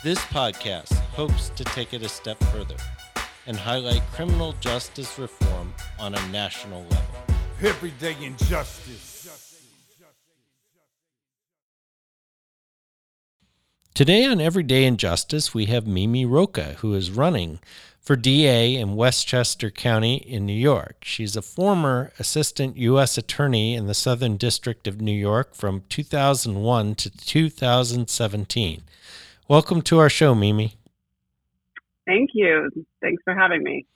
This podcast hopes to take it a step further and highlight criminal justice reform on a national level. Everyday injustice. Today on Everyday Injustice, we have Mimi Rocah, who is running for DA in Westchester County in New York. She's a former assistant U.S. attorney in the Southern District of New York from 2001 to 2017. Welcome to our show, Mimi. Thank you. Thanks for having me.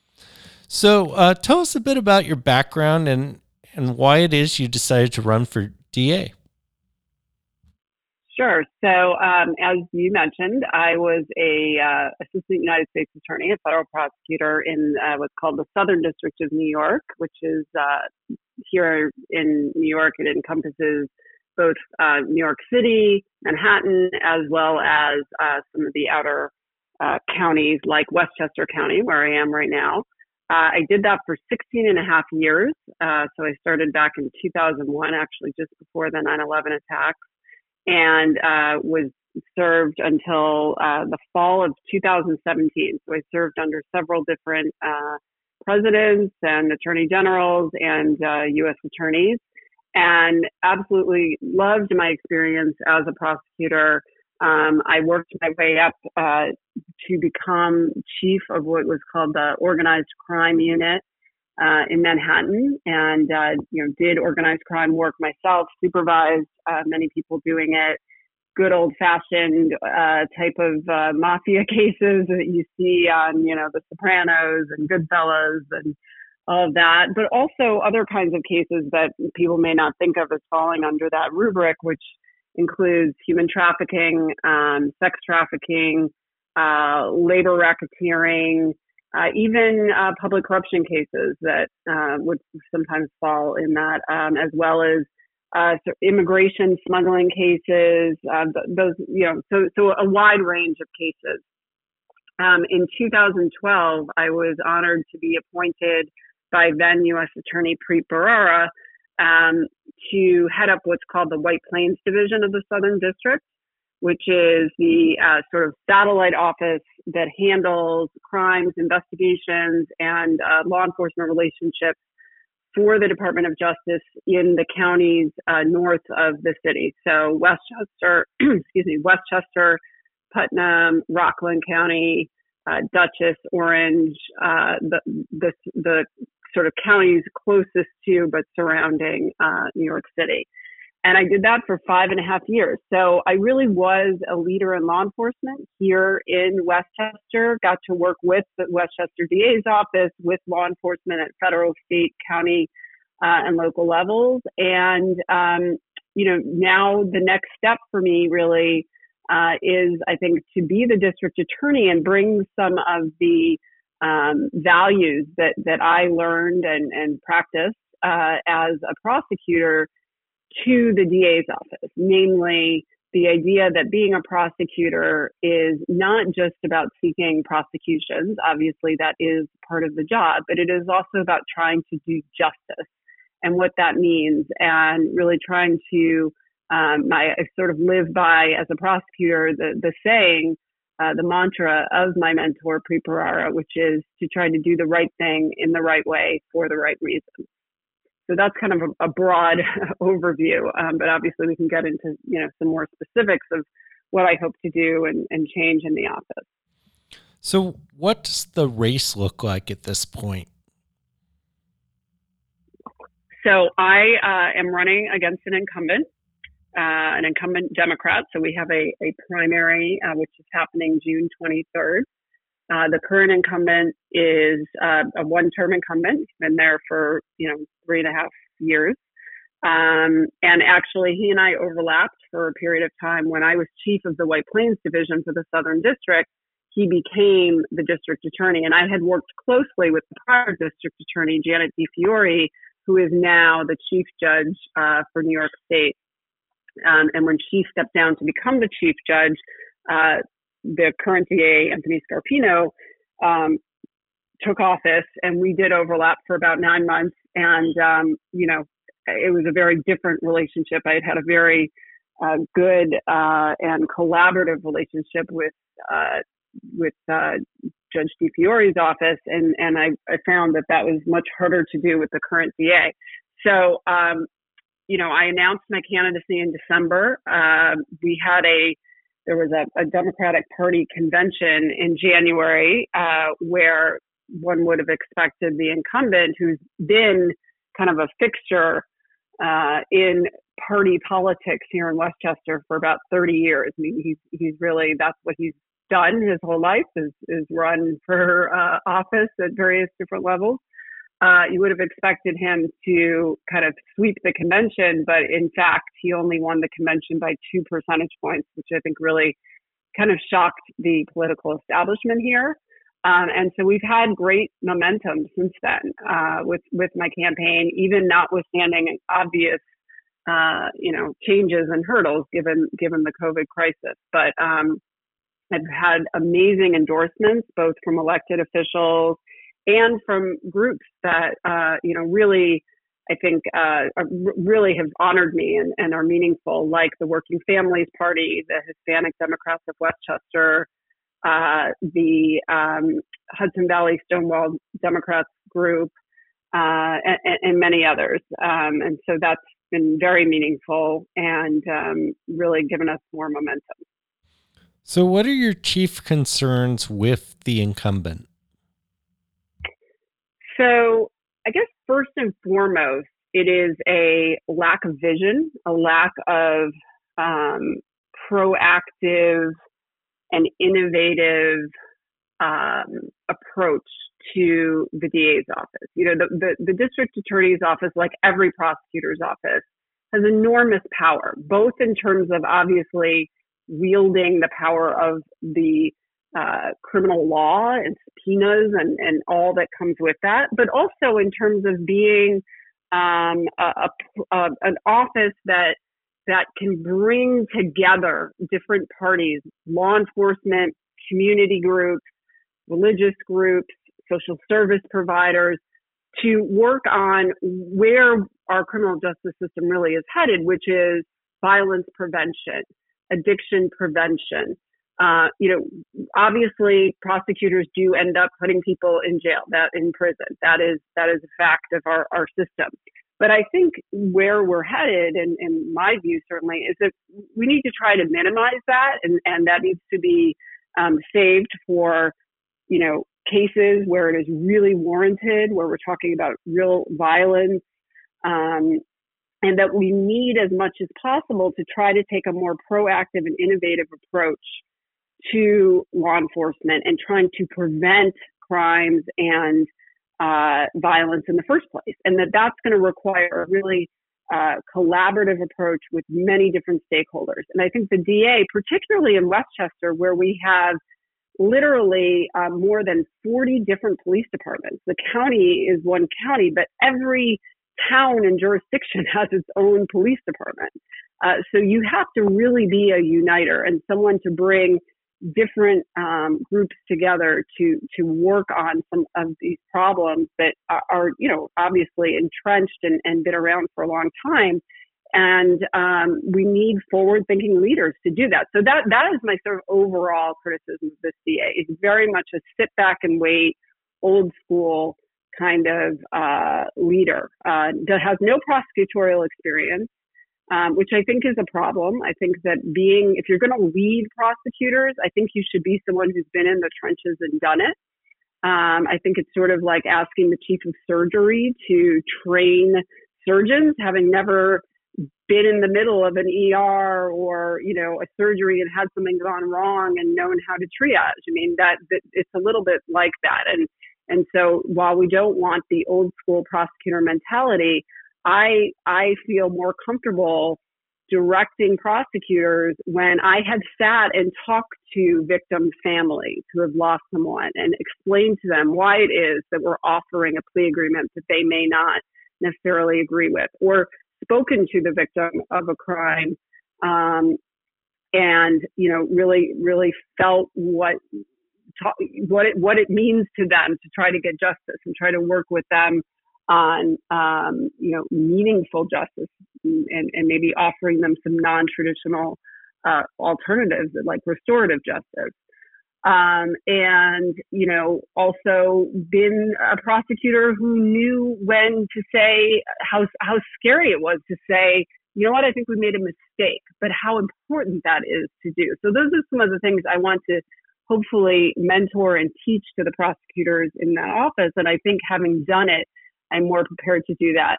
So, uh, tell us a bit about your background and and why it is you decided to run for DA. Sure. So, um, as you mentioned, I was a uh, assistant United States attorney, a federal prosecutor in uh, what's called the Southern District of New York, which is uh, here in New York. It encompasses both uh, New York City, Manhattan, as well as uh, some of the outer uh, counties like Westchester County, where I am right now. Uh, I did that for 16 and a half years. Uh, so I started back in 2001, actually just before the 9 11 attacks, and uh, was served until the fall of 2017. So I served under several different presidents and attorney generals and U.S. attorneys and absolutely loved my experience as a prosecutor. Um, I worked my way up uh, to become chief of what was called the organized crime unit uh, in Manhattan, and uh, you know did organized crime work myself, supervised uh, many people doing it. Good old fashioned uh, type of uh, mafia cases that you see on you know The Sopranos and Goodfellas and of that, but also other kinds of cases that people may not think of as falling under that rubric, which includes human trafficking, um, sex trafficking, uh, labor racketeering, uh, even uh, public corruption cases that uh, would sometimes fall in that, um, as well as uh, immigration smuggling cases. Uh, those, you know, so so a wide range of cases. Um, in 2012, I was honored to be appointed by then U.S. Attorney Preet Bharara um, to head up what's called the White Plains Division of the Southern District, which is the uh, sort of satellite office that handles crimes, investigations, and uh, law enforcement relationships for the Department of Justice in the counties uh, north of the city. So Westchester, excuse me, Westchester, Putnam, Rockland County, uh, Dutchess, Orange, uh, the, the, the sort of counties closest to but surrounding uh, New York City. And I did that for five and a half years. So I really was a leader in law enforcement here in Westchester, got to work with the Westchester DA's office, with law enforcement at federal, state, county, uh, and local levels. And, um, you know, now the next step for me really uh, is, I think, to be the district attorney and bring some of the um, values that that I learned and and practiced uh, as a prosecutor to the DA's office, namely the idea that being a prosecutor is not just about seeking prosecutions. Obviously, that is part of the job, but it is also about trying to do justice and what that means, and really trying to. Um, I sort of live by as a prosecutor the the saying uh, the mantra of my mentor, Preet Bharara, which is to try to do the right thing in the right way for the right reason. So that's kind of a, a broad overview, um, but obviously we can get into you know some more specifics of what I hope to do and, and change in the office. So, what does the race look like at this point? So I uh, am running against an incumbent, uh, an incumbent Democrat. So we have a, a primary, uh, which is happening June 23rd. Uh, the current incumbent is uh, a one-term incumbent. He's been there for you know three and a half years. Um, and actually, he and I overlapped for a period of time when I was chief of the White Plains Division for the Southern District. He became the district attorney, and I had worked closely with the prior district attorney, Janet DiFiore, who is now the chief judge uh, for New York State. Um, and when she stepped down to become the chief judge, uh, the current DA, Anthony Scarpino, um, took office, and we did overlap for about nine months. And um, you know, it was a very different relationship. I had had a very uh, good uh, and collaborative relationship with uh, with uh, Judge DiFiore's office, and and I, I found that that was much harder to do with the current DA. So, um, you know, I announced my candidacy in December. Uh, we had a there was a, a, Democratic Party convention in January uh, where one would have expected the incumbent, who's been kind of a fixture uh, in party politics here in Westchester for about 30 years. I mean, he's he's really that's what he's done his whole life is is run for uh, office at various different levels. Uh, you would have expected him to kind of sweep the convention, but in fact, he only won the convention by two percentage points, which I think really kind of shocked the political establishment here. Um, and so we've had great momentum since then uh, with with my campaign, even notwithstanding obvious uh, you know changes and hurdles given given the COVID crisis. But um, I've had amazing endorsements both from elected officials and from groups that uh, you know really I think uh, really have honored me and, and, are meaningful, like the Working Families Party, the Hispanic Democrats of Westchester, uh, the um, Hudson Valley Stonewall Democrats group, uh, and, and, many others. Um, and so that's been very meaningful and um, really given us more momentum. So, what are your chief concerns with the incumbent? So, I guess first and foremost, it is a lack of vision, a lack of um, proactive and innovative um, approach to the DA's office. You know, the, the, the district attorney's office, like every prosecutor's office, has enormous power, both in terms of obviously wielding the power of the uh, criminal law and subpoenas and, and all that comes with that, but also in terms of being um, a, a, an office that that can bring together different parties, law enforcement, community groups, religious groups, social service providers, to work on where our criminal justice system really is headed, which is violence prevention, addiction prevention. Uh, you know, obviously prosecutors do end up putting people in jail, that in prison. That is that is a fact of our, our system. But I think where we're headed, and in my view certainly, is that we need to try to minimize that, and, and that needs to be um, saved for, you know, cases where it is really warranted, where we're talking about real violence, um, and that we need as much as possible to try to take a more proactive and innovative approach to law enforcement and trying to prevent crimes and uh, violence in the first place, and that that's going to require a really uh, collaborative approach with many different stakeholders. And I think the DA, particularly in Westchester, where we have literally uh, more than 40 different police departments. The county is one county, but every town and jurisdiction has its own police department. Uh, so you have to really be a uniter and someone to bring different um, groups together to to work on some of these problems that are, are you know obviously entrenched and, and been around for a long time. And um, we need forward thinking leaders to do that. So that that is my sort of overall criticism of this ca it's very much a sit back and wait old school kind of uh, leader uh, that has no prosecutorial experience um, which I think is a problem. I think that being, if you're going to lead prosecutors, I think you should be someone who's been in the trenches and done it. Um, I think it's sort of like asking the chief of surgery to train surgeons, having never been in the middle of an ER or you know a surgery and had something gone wrong and known how to triage. I mean that, that it's a little bit like that. And and so while we don't want the old school prosecutor mentality, I I feel more comfortable directing prosecutors when I have sat and talked to victim families who have lost someone and explained to them why it is that we're offering a plea agreement that they may not necessarily agree with, or spoken to the victim of a crime um, and you know really really felt what what it what it means to them to try to get justice and try to work with them on um, you know meaningful justice and, and maybe offering them some non-traditional uh, alternatives like restorative justice. Um, and you know also been a prosecutor who knew when to say how how scary it was to say you know what? I think we made a mistake but how important that is to do. So those are some of the things I want to hopefully mentor and teach to the prosecutors in that office. And I think having done it I'm more prepared to do that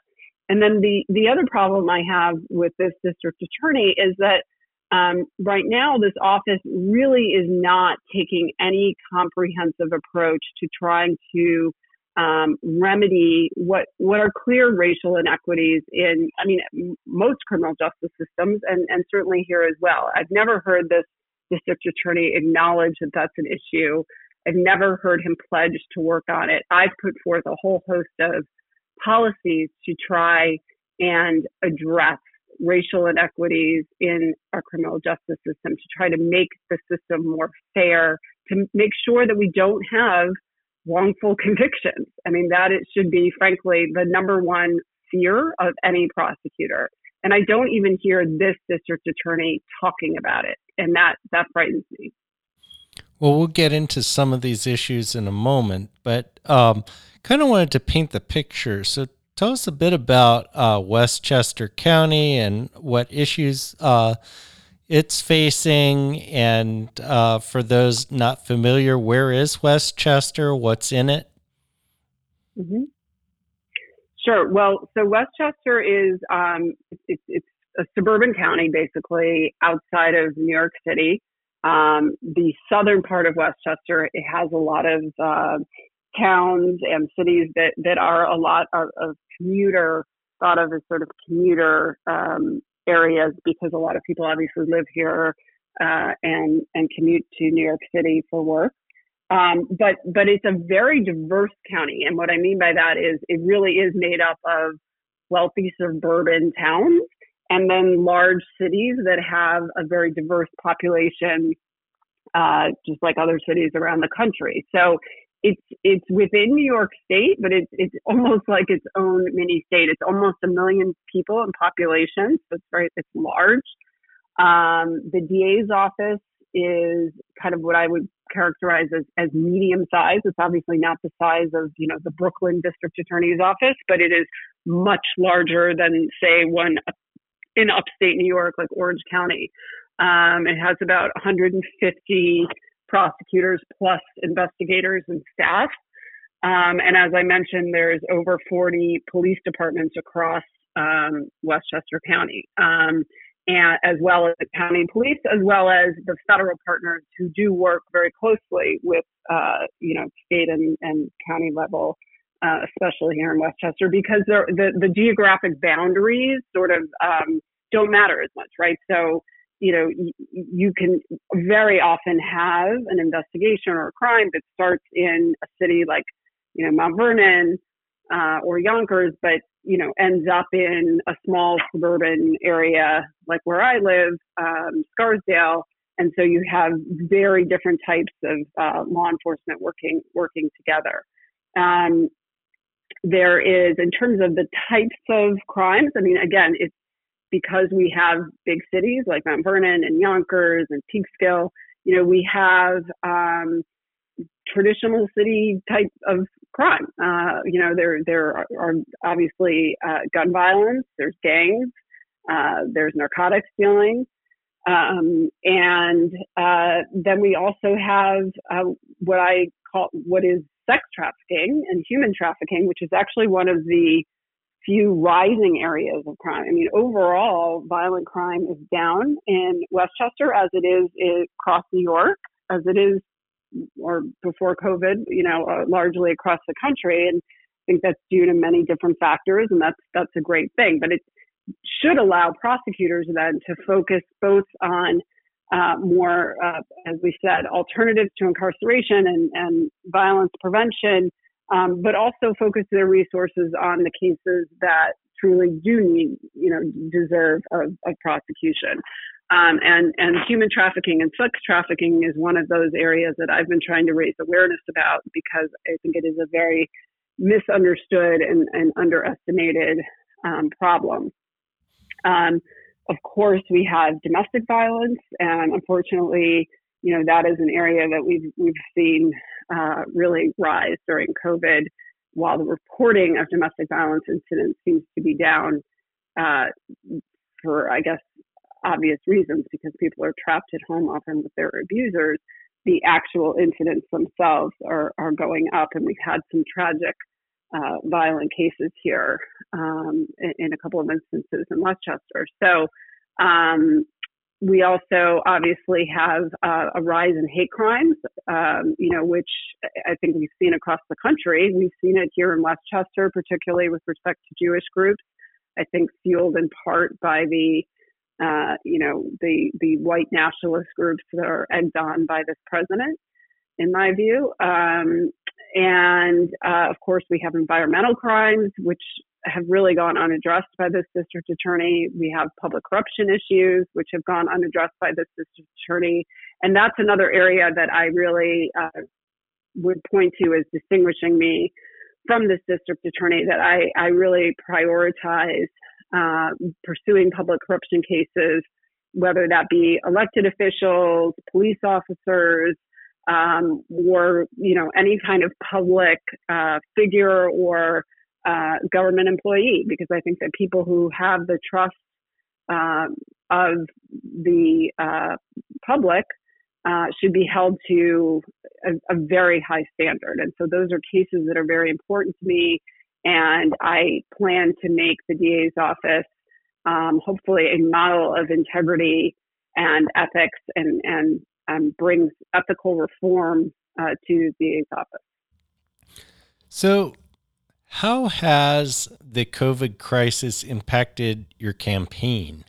and then the the other problem I have with this district attorney is that um, right now, this office really is not taking any comprehensive approach to trying to um, remedy what what are clear racial inequities in, I mean, most criminal justice systems, and and certainly here as well. I've never heard this district attorney acknowledge that that's an issue. I've never heard him pledge to work on it. I've put forth a whole host of policies to try and address racial inequities in our criminal justice system, to try to make the system more fair, to make sure that we don't have wrongful convictions. I mean, that it should be, frankly, the number one fear of any prosecutor. And I don't even hear this district attorney talking about it. And that, that frightens me. Well, we'll get into some of these issues in a moment, but um, kind of wanted to paint the picture. So Tell us a bit about uh, Westchester County and what issues uh, it's facing. And uh, for those not familiar, where is Westchester? What's in it? Mm-hmm. Sure. Well, so Westchester is um, it's, it's a suburban county, basically outside of New York City. Um, the southern part of Westchester it has a lot of uh, towns and cities that that are a lot of, of commuter thought of as sort of commuter um, areas because a lot of people obviously live here uh, and and commute to New York City for work. Um, but but it's a very diverse county, and what I mean by that is it really is made up of wealthy suburban towns and then large cities that have a very diverse population, uh, just like other cities around the country. So it's it's within New York State, but it's it's almost like its own mini state. It's almost a million people in population, so it's very it's large. Um, the DA's office is kind of what I would characterize as, as medium size. It's obviously not the size of you know the Brooklyn District Attorney's office, but it is much larger than say one in upstate New York, like Orange County. Um, it has about 150 prosecutors plus investigators and staff. Um, and as I mentioned, there's over 40 police departments across um, Westchester County, um, and as well as the county police, as well as the federal partners who do work very closely with, uh, you know, state and, and county level, uh, especially here in Westchester, because the the geographic boundaries sort of um, don't matter as much, right? So you know, you can very often have an investigation or a crime that starts in a city like, you know, Mount Vernon uh, or Yonkers, but you know, ends up in a small suburban area like where I live, um, Scarsdale, and so you have very different types of uh, law enforcement working working together. Um, there is, in terms of the types of crimes, I mean, again, it's because we have big cities like Mount Vernon and Yonkers and Peekskill, you know, we have um, traditional city type of crime. Uh, you know, there there are, obviously uh, gun violence, there's gangs, uh, there's narcotics dealing, um, and uh, then we also have uh, what I call what is sex trafficking and human trafficking, which is actually one of the few rising areas of crime. I mean, overall, violent crime is down in Westchester as it is across New York, as it is or before COVID, you know, uh, largely across the country. And I think that's due to many different factors, and that's that's a great thing. But it should allow prosecutors then to focus both on uh, more, uh, as we said, alternatives to incarceration and, and violence prevention, um, but also focus their resources on the cases that truly do need, you know, deserve of, prosecution. Um, and, and human trafficking and sex trafficking is one of those areas that I've been trying to raise awareness about because I think it is a very misunderstood and, and underestimated um, problem. Um, of course, we have domestic violence, and unfortunately, you know that is an area that we've we've seen uh, really rise during COVID. While the reporting of domestic violence incidents seems to be down uh, for, I guess, obvious reasons because people are trapped at home often with their abusers, the actual incidents themselves are, are going up. And we've had some tragic uh, violent cases here um, in, in, a couple of instances in Westchester. So um, we also obviously have uh, a rise in hate crimes, um, you know, which I think we've seen across the country. We've seen it here in Westchester, particularly with respect to Jewish groups. I think fueled in part by the uh, you know, the the white nationalist groups that are egged on by this president, in my view. Um, and uh, of course, we have environmental crimes, which have really gone unaddressed by this district attorney. We have public corruption issues, which have gone unaddressed by this district attorney. And that's another area that I really uh, would point to as distinguishing me from this district attorney that I, I really prioritize uh, pursuing public corruption cases, whether that be elected officials, police officers, um, or you know any kind of public uh, figure or uh, government employee, because I think that people who have the trust um, of the uh, public uh, should be held to a, a, very high standard. And so those are cases that are very important to me. And I plan to make the DA's office um, hopefully a model of integrity and ethics and, and um, brings ethical reform uh, to the DA's office. So, how has the COVID crisis impacted your campaign?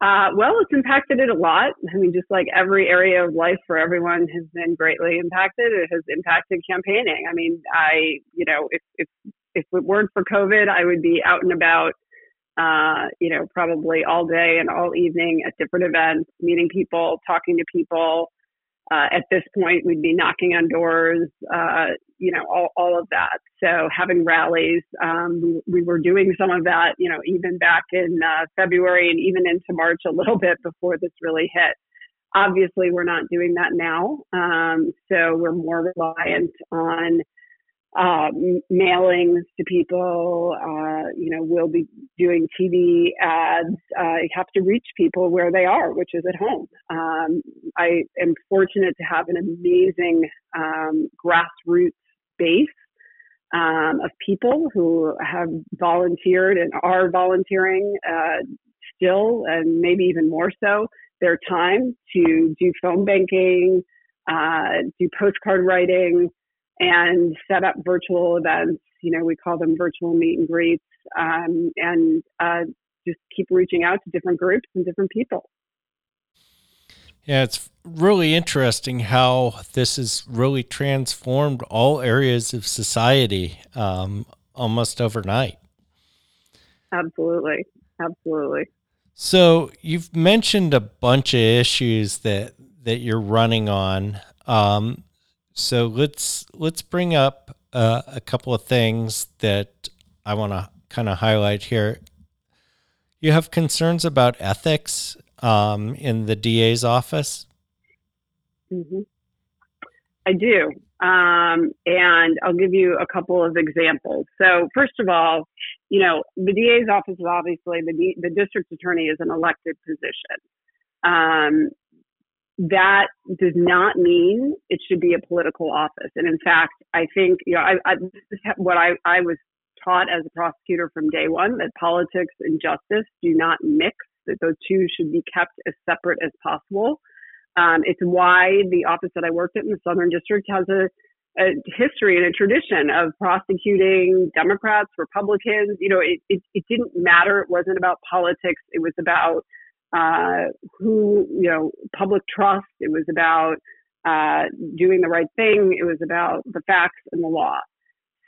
Uh, well, it's impacted it a lot. I mean, just like every area of life for everyone has been greatly impacted. It has impacted campaigning. I mean, I, you know, if if if it weren't for COVID, I would be out and about, uh, you know, probably all day and all evening at different events, meeting people, talking to people. Uh, at this point, we'd be knocking on doors, uh, you know, all, all of that. So having rallies, um, we, we, were doing some of that, you know, even back in uh, February and even into March a little bit before this really hit. Obviously, we're not doing that now. Um, so we're more reliant on uh, mailings to people. Uh, you know, we'll be doing TV ads. Uh, you have to reach people where they are, which is at home. Um, I am fortunate to have an amazing um, grassroots base um, of people who have volunteered and are volunteering uh, still, and maybe even more so, their time to do phone banking, uh, do postcard writing and set up virtual events. You know, we call them virtual meet and greets, um, and uh, just keep reaching out to different groups and different people. Yeah, it's really interesting how this has really transformed all areas of society um, almost overnight. Absolutely. Absolutely. So you've mentioned a bunch of issues that that you're running on. Um, so let's let's bring up uh, a couple of things that I want to kind of highlight here. You have concerns about ethics um, in the DA's office. Mm-hmm. I do, um, and I'll give you a couple of examples. So, first of all, you know, the DA's office is obviously the the district attorney is an elected position. Um, that does not mean it should be a political office. And in fact, I think, you know, I, I, this is what I, I was taught as a prosecutor from day one that politics and justice do not mix, that those two should be kept as separate as possible. Um, it's why the office that I worked at in the Southern District has a, a history and a tradition of prosecuting Democrats, Republicans. You know, it, it, it didn't matter. It wasn't about politics. It was about uh, who, you know, public trust. It was about uh, doing the right thing. It was about the facts and the law.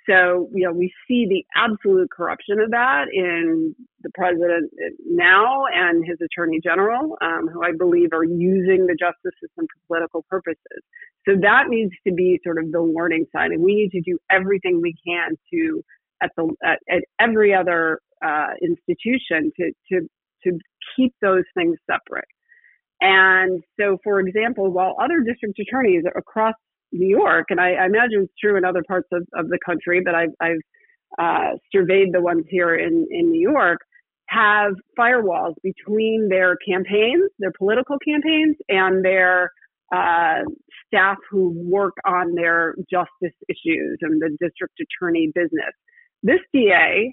So, you know, we see the absolute corruption of that in the president now and his attorney general, um, who I believe are using the justice system for political purposes. So that needs to be sort of the warning sign, and we need to do everything we can to, at the at, at every other uh, institution, to to to keep those things separate. And so, for example, while other district attorneys across New York, and I, I imagine it's true in other parts of, of the country, but I've, I've uh, surveyed the ones here in, in New York, have firewalls between their campaigns, their political campaigns, and their uh, staff who work on their justice issues and the district attorney business. This DA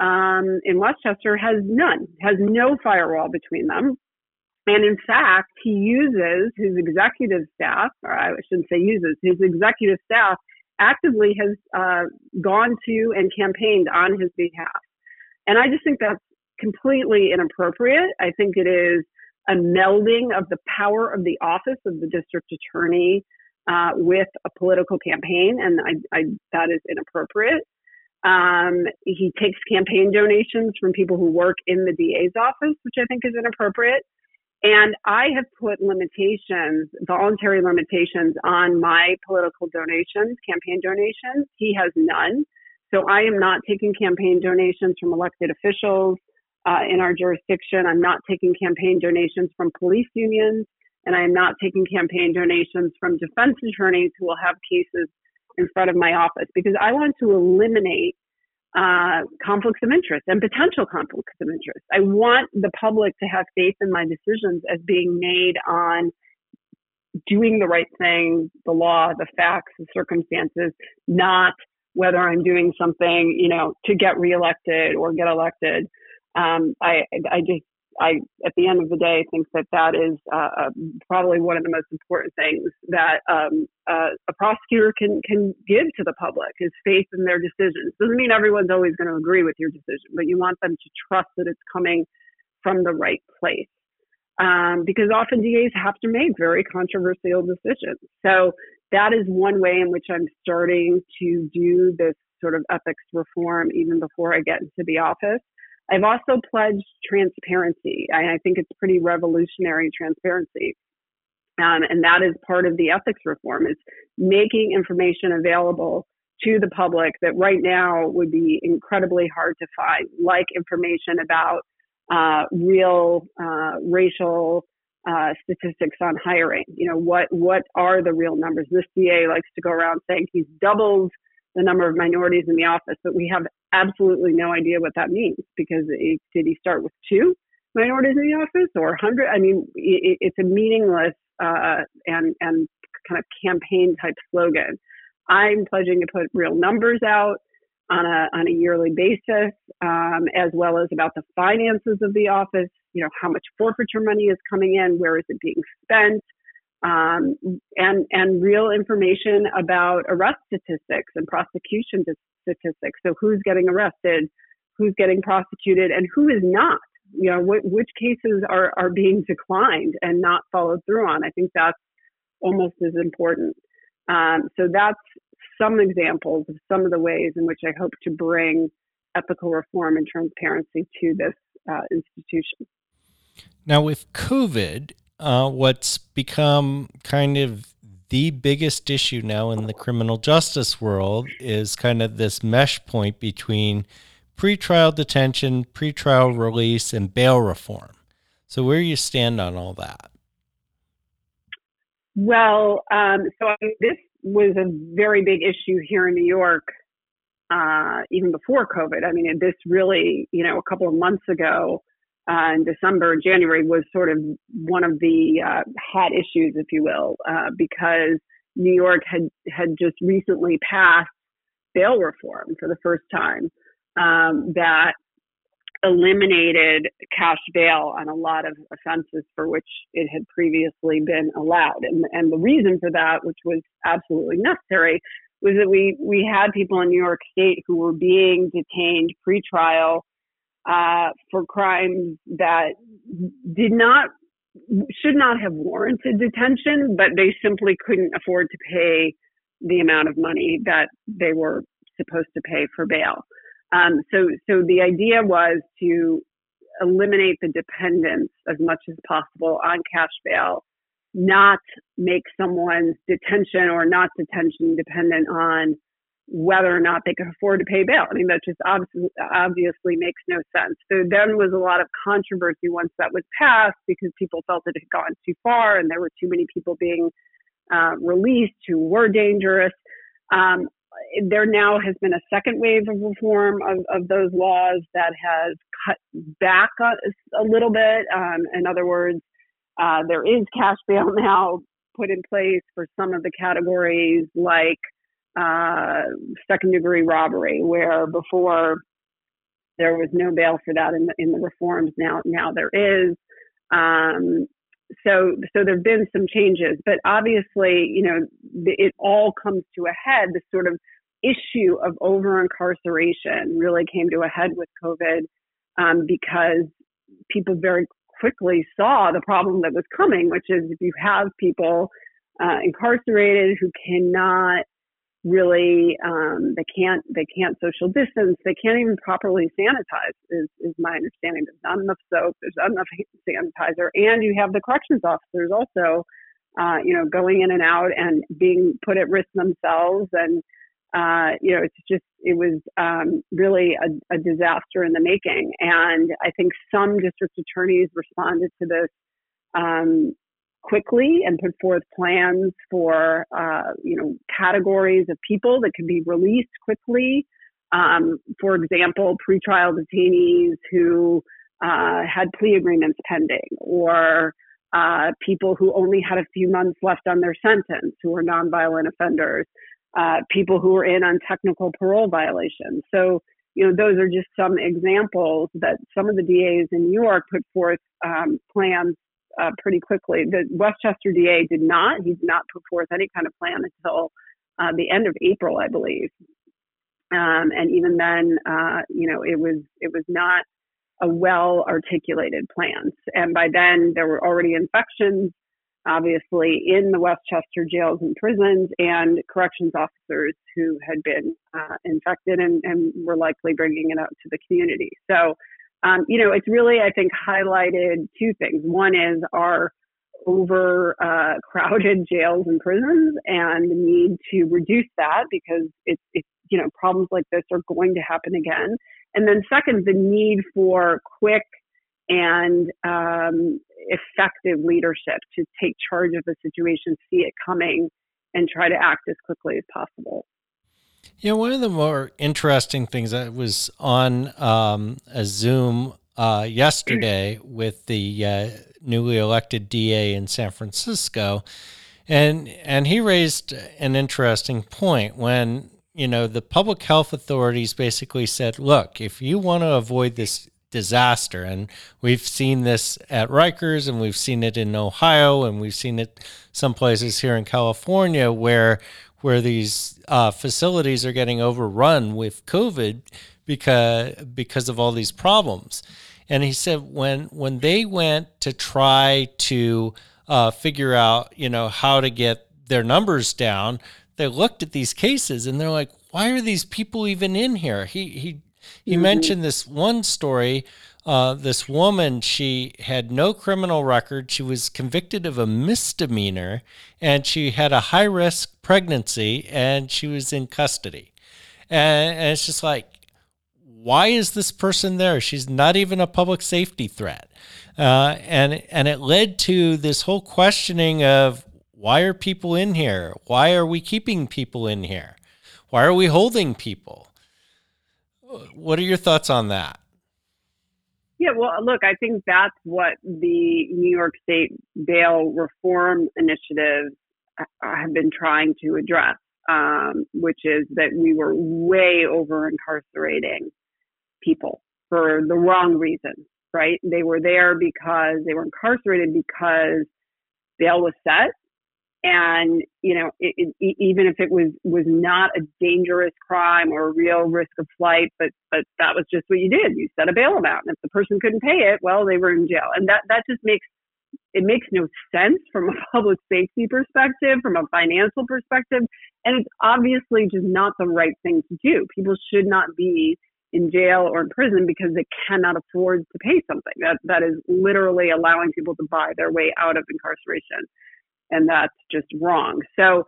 um, in Westchester has none, has no firewall between them. And in fact, he uses his executive staff, or I shouldn't say uses, his executive staff actively has uh, gone to and campaigned on his behalf. And I just think that's completely inappropriate. I think it is a melding of the power of the office of the district attorney uh, with a political campaign, and I, I, that is inappropriate. Um, he takes campaign donations from people who work in the DA's office, which I think is inappropriate. And I have put limitations, voluntary limitations on my political donations, campaign donations. He has none. So I am not taking campaign donations from elected officials uh, in our jurisdiction. I'm not taking campaign donations from police unions. And I am not taking campaign donations from defense attorneys who will have cases in front of my office because I want to eliminate uh, conflicts of interest and potential conflicts of interest. I want the public to have faith in my decisions as being made on doing the right thing, the law, the facts, the circumstances, not whether I'm doing something, you know, to get reelected or get elected. Um, I, I just I, at the end of the day, think that that is uh, uh, probably one of the most important things that um, uh, a prosecutor can can give to the public is faith in their decisions. Doesn't mean everyone's always going to agree with your decision, but you want them to trust that it's coming from the right place. Um, because often DAs have to make very controversial decisions. So that is one way in which I'm starting to do this sort of ethics reform even before I get into the office. I've also pledged transparency. I, I think it's pretty revolutionary transparency. Um, and that is part of the ethics reform is making information available to the public that right now would be incredibly hard to find, like information about uh, real uh, racial uh, statistics on hiring. You know, what what are the real numbers? This DA likes to go around saying he's doubled the number of minorities in the office, but we have absolutely no idea what that means because it, did he start with two minorities in the office or 100? I mean, it, it's a meaningless uh, and and kind of campaign type slogan. I'm pledging to put real numbers out on a on a yearly basis, um, as well as about the finances of the office. You know, how much forfeiture money is coming in, where is it being spent, um, and and real information about arrest statistics and prosecution statistics. So who's getting arrested, who's getting prosecuted, and who is not. You know, wh- which cases are are being declined and not followed through on. I think that's almost as important. Um, so that's some examples of some of the ways in which I hope to bring ethical reform and transparency to this uh, institution. Now, with COVID, uh, what's become kind of the biggest issue now in the criminal justice world is kind of this mesh point between pretrial detention, pretrial release, and bail reform. So, where you stand on all that? Well, um, so I this was a very big issue here in New York, uh, even before COVID. I mean, this really, you know, a couple of months ago, uh, in December January was sort of one of the uh, hot issues, if you will, uh, because New York had had just recently passed bail reform for the first time. um, that eliminated cash bail on a lot of offenses for which it had previously been allowed. And, and the reason for that, which was absolutely necessary, was that we, we had people in New York State who were being detained pre-trial uh, for crimes that did not should not have warranted detention, but they simply couldn't afford to pay the amount of money that they were supposed to pay for bail. Um, so, so the idea was to eliminate the dependence as much as possible on cash bail, not make someone's detention or not detention dependent on whether or not they could afford to pay bail. I mean, that just obviously, obviously makes no sense. So then was a lot of controversy once that was passed because people felt it had gone too far and there were too many people being uh, released who were dangerous. Um, there now has been a second wave of reform of, of those laws that has cut back a, a little bit. Um, in other words, uh, there is cash bail now put in place for some of the categories like uh, second degree robbery, where before there was no bail for that in the, in the reforms. Now, now there is. Um, so, so there've been some changes, but obviously, you know, it all comes to a head. The sort of issue of over incarceration really came to a head with COVID um, because people very quickly saw the problem that was coming, which is if you have people uh, incarcerated who cannot really um, they can't they can't social distance they can't even properly sanitize is, is my understanding. There's not enough soap there's not enough sanitizer and you have the corrections officers also uh, you know going in and out and being put at risk themselves and uh, you know it's just it was um, really a, a disaster in the making. And i think some district attorneys responded to this um, quickly and put forth plans for uh, you know categories of people that can be released quickly. Um, for example, pretrial detainees who uh, had plea agreements pending, or uh, people who only had a few months left on their sentence, who were nonviolent offenders, uh, people who were in on technical parole violations. So you know, those are just some examples that some of the DAs in New York put forth um, plans uh, pretty quickly. The Westchester DA did not. He did not put forth any kind of plan until uh, the end of April, I believe. Um, and even then, uh, you know, it was it was not a well articulated plan. And by then, there were already infections, obviously, in the Westchester jails and prisons, and corrections officers who had been uh, infected and, and were likely bringing it out to the community. So um, you know, it's really, I think, highlighted two things. One is our overcrowded uh, jails and prisons and the need to reduce that because it's, it's, you know, problems like this are going to happen again. And then second, the need for quick and um, effective leadership to take charge of a situation, see it coming, and try to act as quickly as possible. You know, one of the more interesting things I was on um, a Zoom uh, yesterday with the uh, newly elected DA in San Francisco, and and he raised an interesting point when you know the public health authorities basically said, look, if you want to avoid this disaster, and we've seen this at Rikers, and we've seen it in Ohio, and we've seen it some places here in California where where these uh, facilities are getting overrun with COVID because because of all these problems. And he said when when they went to try to uh, figure out you know how to get their numbers down, they looked at these cases and they're like, why are these people even in here? He he he mm-hmm. mentioned this one story uh, this woman, she had no criminal record. She was convicted of a misdemeanor and she had a high risk pregnancy and she was in custody. And, and it's just like, why is this person there? She's not even a public safety threat. Uh, and, and it led to this whole questioning of why are people in here? Why are we keeping people in here? Why are we holding people? What are your thoughts on that? Yeah, well, look, I think that's what the New York State bail reform initiatives have been trying to address, um, which is that we were way over incarcerating people for the wrong reasons, right? They were there because they were incarcerated because bail was set. And, you know, it, it, even if it was, was not a dangerous crime or a real risk of flight, but, but that was just what you did. You set a bail amount. And if the person couldn't pay it, well, they were in jail. And that, that just makes it makes no sense from a public safety perspective, from a financial perspective, and it's obviously just not the right thing to do. People should not be in jail or in prison because they cannot afford to pay something. That that is literally allowing people to buy their way out of incarceration, and that's just wrong. So,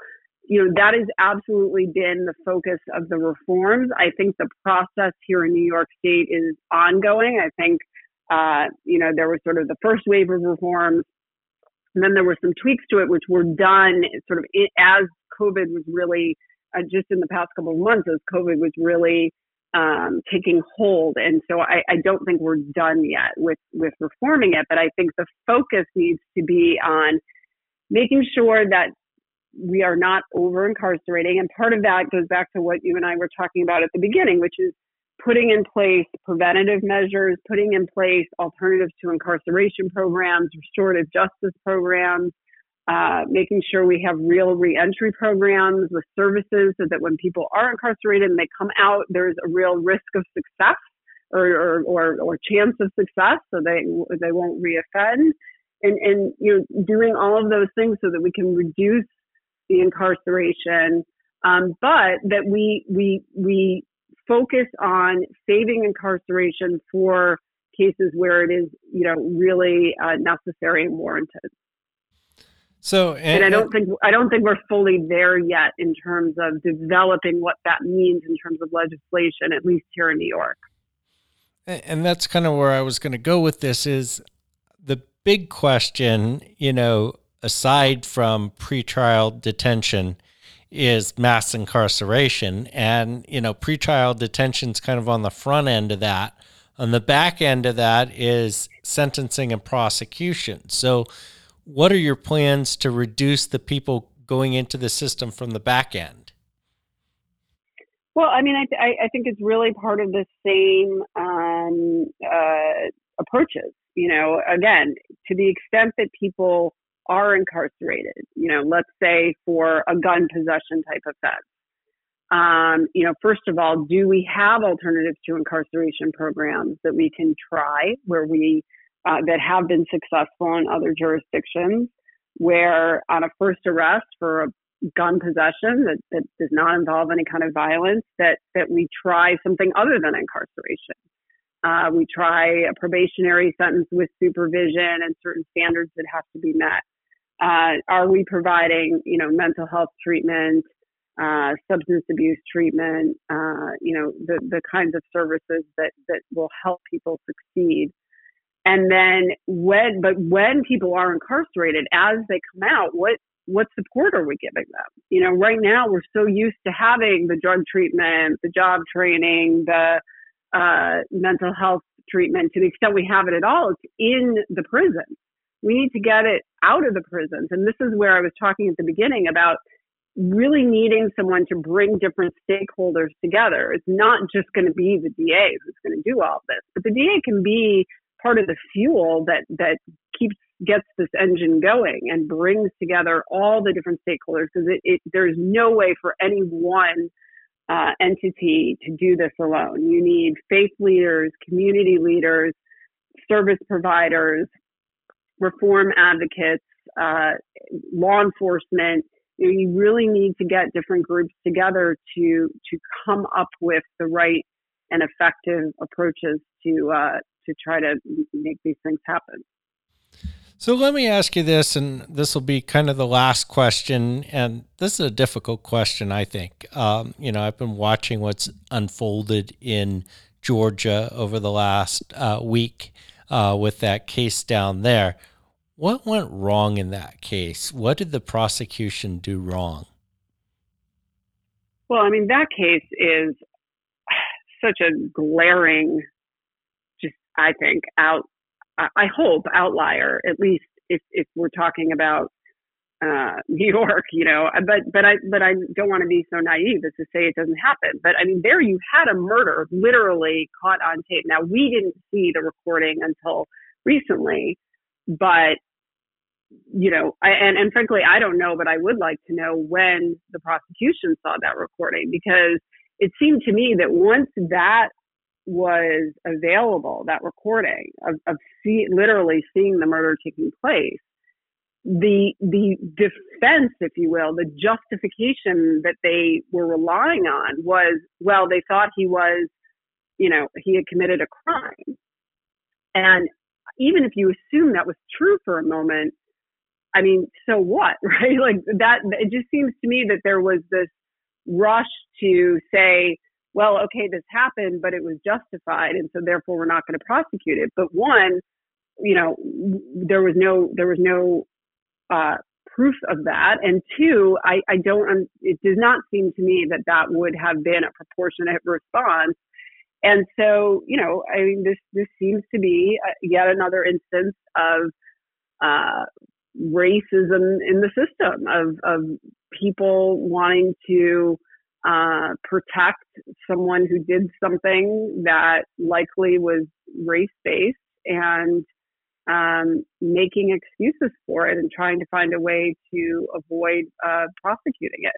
you know, that has absolutely been the focus of the reforms. I think the process here in New York State is ongoing. I think uh, you know, there was sort of the first wave of reforms, and then there were some tweaks to it, which were done sort of as COVID was really uh, just in the past couple of months, as COVID was really um, taking hold. And so I, I don't think we're done yet with with reforming it, but I think the focus needs to be on making sure that we are not over incarcerating. And part of that goes back to what you and I were talking about at the beginning, which is putting in place preventative measures, putting in place alternatives to incarceration programs, restorative justice programs, uh, making sure we have real reentry programs with services so that when people are incarcerated and they come out, there's a real risk of success or, or, or, or chance of success so they, they won't reoffend. And, and, you know, doing all of those things so that we can reduce the incarceration um, but that we we we focus on saving incarceration for cases where it is, you know, really uh, necessary and warranted. So, and, and, I don't think I don't think we're fully there yet in terms of developing what that means in terms of legislation, at least here in New York. And that's kind of where I was going to go with this. Is the big question, you know, aside from pretrial detention, is mass incarceration. And, you know, pretrial detention is kind of on the front end of that. On the back end of that is sentencing and prosecution. So, what are your plans to reduce the people going into the system from the back end? Well, I mean, I, th- I think it's really part of the same um, uh, approaches. You know, again, to the extent that people are incarcerated, you know, let's say for a gun possession type of offense. Um, you know, first of all, do we have alternatives to incarceration programs that we can try where we uh, that have been successful in other jurisdictions, where on a first arrest for a gun possession that, that does not involve any kind of violence, that that we try something other than incarceration. Uh, we try a probationary sentence with supervision and certain standards that have to be met. Uh, are we providing, you know, mental health treatment, uh, substance abuse treatment, uh, you know, the, the kinds of services that, that will help people succeed. And then when, but when people are incarcerated, as they come out, what, what support are we giving them? You know, right now we're so used to having the drug treatment, the job training, the, uh, mental health treatment to the extent we have it at all. It's in the prison. We need to get it out of the prisons. And this is where I was talking at the beginning about really needing someone to bring different stakeholders together. It's not just going to be the DA who's going to do all this, but the DA can be part of the fuel that, that keeps, gets this engine going and brings together all the different stakeholders because it, it, there's no way for any one uh, entity to do this alone. You need faith leaders, community leaders, service providers, reform advocates, uh, law enforcement. You, know, you really need to get different groups together to to come up with the right and effective approaches to uh, to try to make these things happen. So let me ask you this, and this will be kind of the last question. And this is a difficult question, I think. Um, you know, I've been watching what's unfolded in Georgia over the last uh, week uh, with that case down there. What went wrong in that case? What did the prosecution do wrong? Well, I mean, that case is such a glaring, just, I think, out, I hope, outlier, at least if, if we're talking about uh, New York, you know, but but I but I don't want to be so naive as to say it doesn't happen. But I mean, there you had a murder literally caught on tape. Now we didn't see the recording until recently, but you know, I, and and frankly, I don't know, but I would like to know when the prosecution saw that recording because it seemed to me that once that was available, that recording of, of see, literally seeing the murder taking place, the the defense, if you will, the justification that they were relying on was, well, they thought he was, you know, he had committed a crime. And even if you assume that was true for a moment, I mean, so what, right? Like that, it just seems to me that there was this rush to say, well, okay, this happened, but it was justified, and so therefore we're not going to prosecute it. But one, you know, there was no there was no uh, proof of that, and two, I, I don't. It does not seem to me that that would have been a proportionate response. And so, you know, I mean, this this seems to be uh, yet another instance of uh, racism in the system of of people wanting to uh, protect someone who did something that likely was race based and um, making excuses for it and trying to find a way to avoid uh, prosecuting it.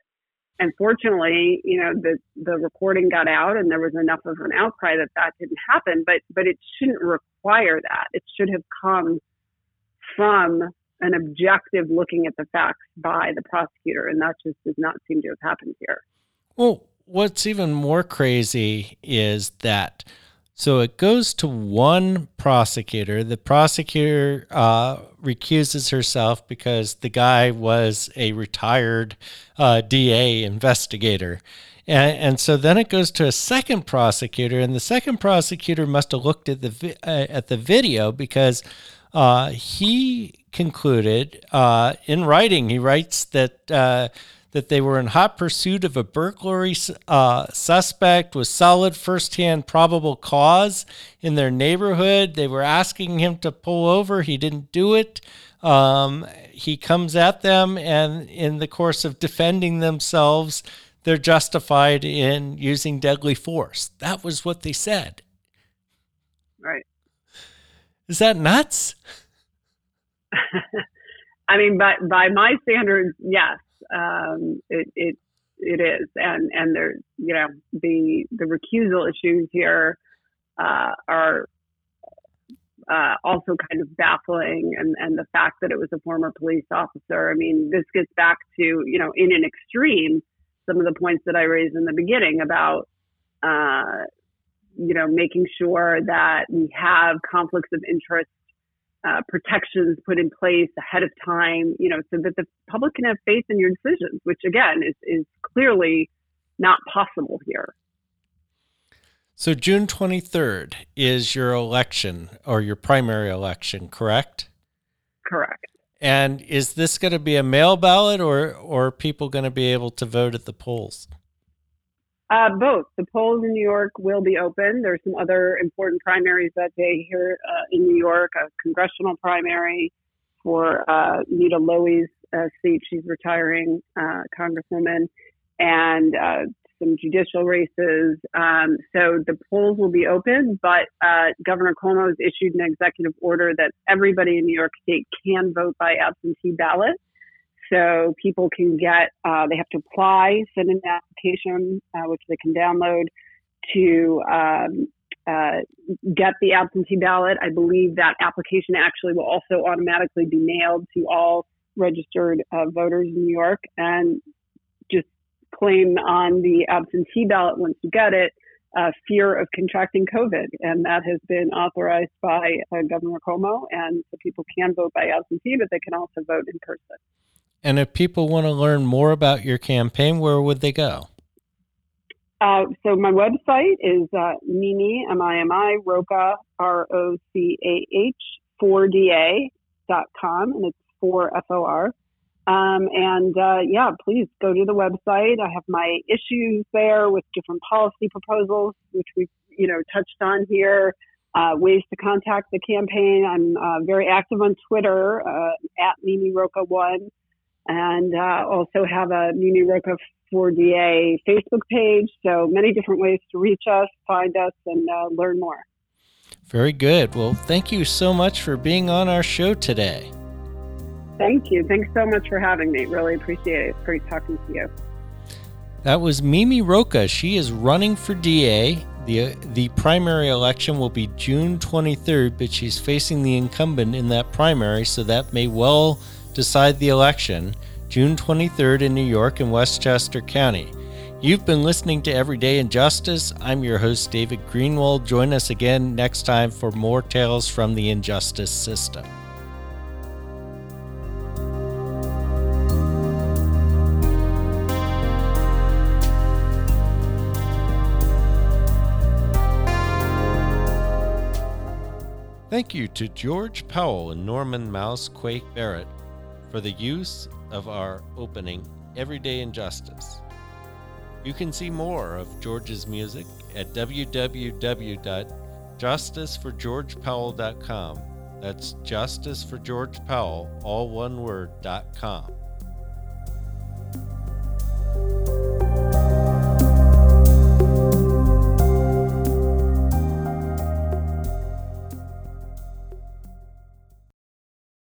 And fortunately, you know, the the recording got out, and there was enough of an outcry that that didn't happen. But but it shouldn't require that. It should have come from an objective looking at the facts by the prosecutor, and that just does not seem to have happened here. Well, what's even more crazy is that so it goes to one prosecutor. The prosecutor uh, recuses herself because the guy was a retired uh, DA investigator. And, and, so then it goes to a second prosecutor, and the second prosecutor must have looked at the vi- uh, at the video because uh, he concluded uh, in writing. He writes that that they were in hot pursuit of a burglary uh, suspect with solid firsthand probable cause in their neighborhood. They were asking him to pull over. He didn't do it. Um, he comes at them, and in the course of defending themselves, they're justified in using deadly force. That was what they said. Right. Is that nuts? I mean, by by my standards, yes um, it, it it is, and and there, you know, the the recusal issues here uh, are uh, also kind of baffling, and and the fact that it was a former police officer. I mean, this gets back to you know, in an extreme, some of the points that I raised in the beginning about. Uh, you know, making sure that we have conflicts of interest uh, protections put in place ahead of time, you know, so that the public can have faith in your decisions, which again is, is clearly not possible here. So June 23rd is your election or your primary election, correct? Correct. And is this going to be a mail ballot or, or are people going to be able to vote at the polls? Uh, both. The polls in New York will be open. There's some other important primaries that day here uh, in New York, a congressional primary for uh, Nita Lowey's uh, seat. She's retiring uh, congresswoman, and uh, some judicial races. Um, so the polls will be open, but uh, Governor Cuomo has issued an executive order that everybody in New York State can vote by absentee ballot. So people can get, uh, they have to apply, send an application, uh, which they can download to um, uh, get the absentee ballot. I believe that application actually will also automatically be mailed to all registered uh, voters in New York and just claim on the absentee ballot once you get it. Uh, fear of contracting COVID, and that has been authorized by uh, Governor Cuomo. And so people can vote by absentee, but they can also vote in person. And if people want to learn more about your campaign, where would they go? Uh, so my website is uh, Mimi M I M I Rocah R O C A H four D A dot com, and it's 4 F-O-R. Um, and uh, yeah, please go to the website. I have my issues there with different policy proposals, which we've you know touched on here. Uh, ways to contact the campaign. I'm uh, very active on Twitter uh, at Mimi Rocah One. And uh, also have a Mimi Rocah for DA Facebook page. So many different ways to reach us, find us, and uh, learn more. Very good. Well, thank you so much for being on our show today. Thank you. Thanks so much for having me. Really appreciate it. It's great talking to you. That was Mimi Rocah. She is running for DA. The, the primary election will be June 23rd, but she's facing the incumbent in that primary, so that may well decide the election. June 23rd in New York and Westchester County. You've been listening to Everyday Injustice. I'm your host, David Greenwald. Join us again next time for more tales from the injustice system. Thank you to George Powell and Norman Mouse Quake Barrett for the use of our opening, Everyday Injustice. You can see more of George's music at www.justiceforgeorgepowell.com. That's justiceforgeorgepowell, all one word, dot com.